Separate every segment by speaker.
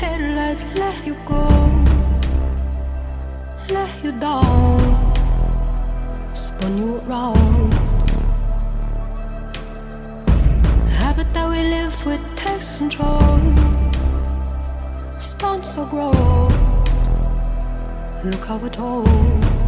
Speaker 1: headlights let you go, let you down, spun you around. Habit that we live with takes control, stunts so grow. Look how we're told.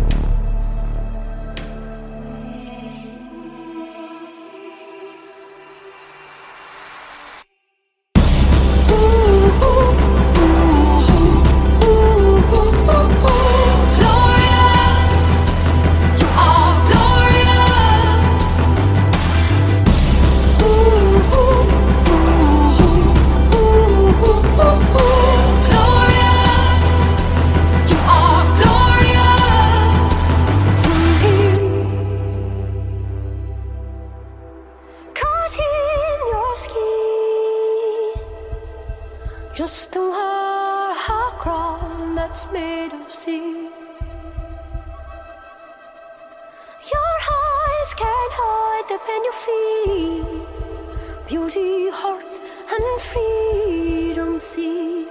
Speaker 1: Just to wear a crown that's made of sea. Your eyes can't hide the pain you feel. Beauty, heart, and freedom see.